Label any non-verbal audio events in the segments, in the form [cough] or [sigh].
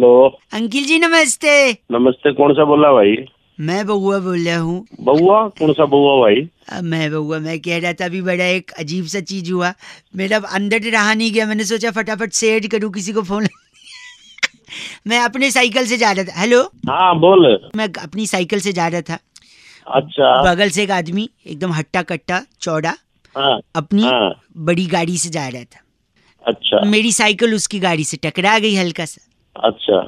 Hello. Uncle जी नमस्ते। नमस्ते कौन सा बोला भाई? मैं बउआ बोल रहा हूँ। बउआ कौन सा बउआ भाई? अब मैं बउआ मैं कह रहा था अभी बड़ा एक अजीब सा चीज़ हुआ। मेरा अंदर रहा नहीं गया मैंने सोचा फटाफट शेयर करूँ किसी को फ़ोन [laughs] मैं अपने साइकिल से जा रहा था। हेलो। हाँ बोल। मैं अपनी साइकिल से जा रहा था। अच्छा। बगल से एक आदमी एकदम हट्टा कट्टा चौड़ा हाँ अपनी हाँ। बड़ी गाड़ी से जा रहा था। अच्छा। मेरी साइकिल उसकी गाड़ी से टकरा गई हल्का सा। अच्छा।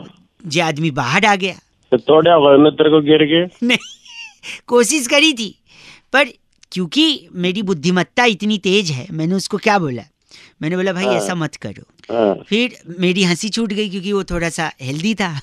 जे आदमी बाहर आ गया। तो तोड़े होगा तेरे को गिर के। नहीं कोशिश करी थी पर क्योंकि मेरी बुद्धिमत्ता इतनी तेज है मैंने उसको क्या बोला? मैंने बोला भाई हाँ। ऐसा मत करो। हाँ। फिर मेरी हँसी छूट गई क्योंकि वो थोड़ा सा हेल्दी था।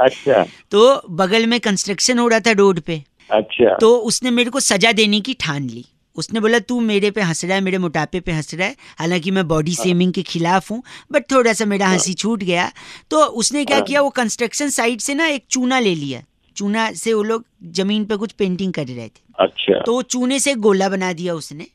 अच्छा। तो बगल में कंस्ट्रक्शन हो रहा था रोड पे। अच्छा। तो उसने मेरे को सजा देने की ठान ली। उसने बोला तू मेरे पे हंस रहा है मेरे मोटापे पे हंस रहा है। हालाँकि मैं बॉडी सेमिंग के खिलाफ हूँ बट थोड़ा सा मेरा हँसी छूट गया। तो उसने क्या हाँ। किया वो कंस्ट्रक्शन साइट से ना एक चूना ले लिया। चूना से वो लोग ज़मीन पे कुछ पेंटिंग कर रहे थे। अच्छा। तो वो चूने से गोला बना दिया उसने।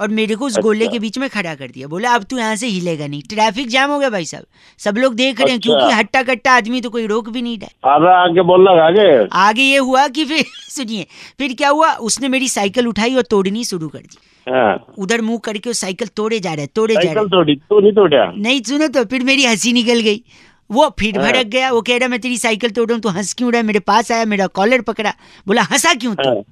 और मेरे को उस अच्छा। गोले अच्छा। के बीच में खड़ा कर दिया। बोला अब तू यहाँ से हिलेगा नहीं। ट्रैफ़िक जाम हो गया भाई साहब। सब लोग देख रहे हैं अच्छा। क्योंकि हट्टा कट्टा आदमी तो कोई रोक भी नहीं रहा आगे आगे आगे। आगे ये हुआ कि फिर [laughs] सुनिए फिर क्या हुआ? उसने मेरी साइकिल उठाई और तोड़नी शुरू कर दी। हाँ। उधर मुँह करके साइकिल तोड़े जा रहे तोड़े जा रहे तोड़ी? तू नहीं तोड़ा? नहीं सुनो तो फिर मेरी हँसी निकल गई। वो फिर हाँ। भड़क गया। वो कह रहा मैं तेरी साइकिल तोड़ रहा हूँ तू हंस क्यों रहा है? मेरे पास आया मेरा कॉलर पकड़ा। बोला हंसा क्यों तू? हाँ।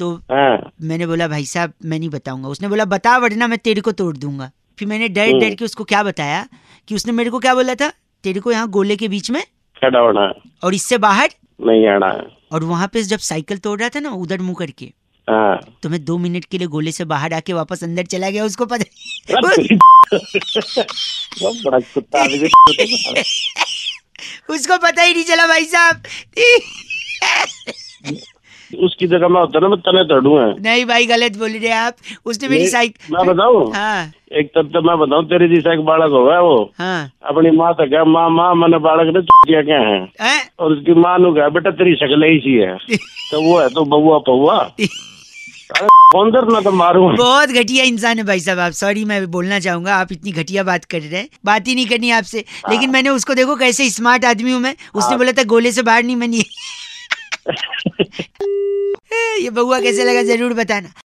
तो हाँ। मैंने बोला भाई साहब मैं नहीं बताऊँगा। उसने बोला बता वरना मैं तेरे को तोड़ दूँगा। फिर मैंने डर हम्म। डर के उसको क्या बताया कि उसने मेरे को क्या बोला था? तेरे को यहाँ गोले के बीच में खड़ा होना। और इससे बाहर नहीं आना। और वहाँ पे जब साइकिल तोड़ रहा था ना उधर मुँह करके हाँ। तो मैं दो मिनट के लिए गोले से बाहर आके वापस अंदर चला गया उसको पता आदमी [laughs] उसको पता ही नहीं चला भाई साहब। उसकी जगह मैं होता ना मैं तने तोड़ूँगा नहीं भाई गलत बोल रहे आप। उसने मेरी साइकिल मैं बताऊँ? हाँ। एक तब तो मैं बताऊँ तेरे जैसा एक बालक होगा वो। हाँ। अपनी माँ तो क्या माँ माँ मैंने बालक ने चुटिया क्या है। हैं? और उसकी माँ नु कहा बेटा तेरी शक्ल ही सी है। [laughs] तो वो है तो बउआ पौआ कौन ना तो मारू? बहुत घटिया इंसान है भाई साहब आप। सॉरी मैं बोलना चाहूँगा आप इतनी घटिया बात कर रहे हैं। बात ही नहीं करनी आपसे। लेकिन मैंने उसको देखो कैसे स्मार्ट आदमी हूँ मैं। उसने हाँ। बोला था गोले से बाहर नहीं मनी [laughs] ये बउआ कैसे लगा ज़रूर बताना।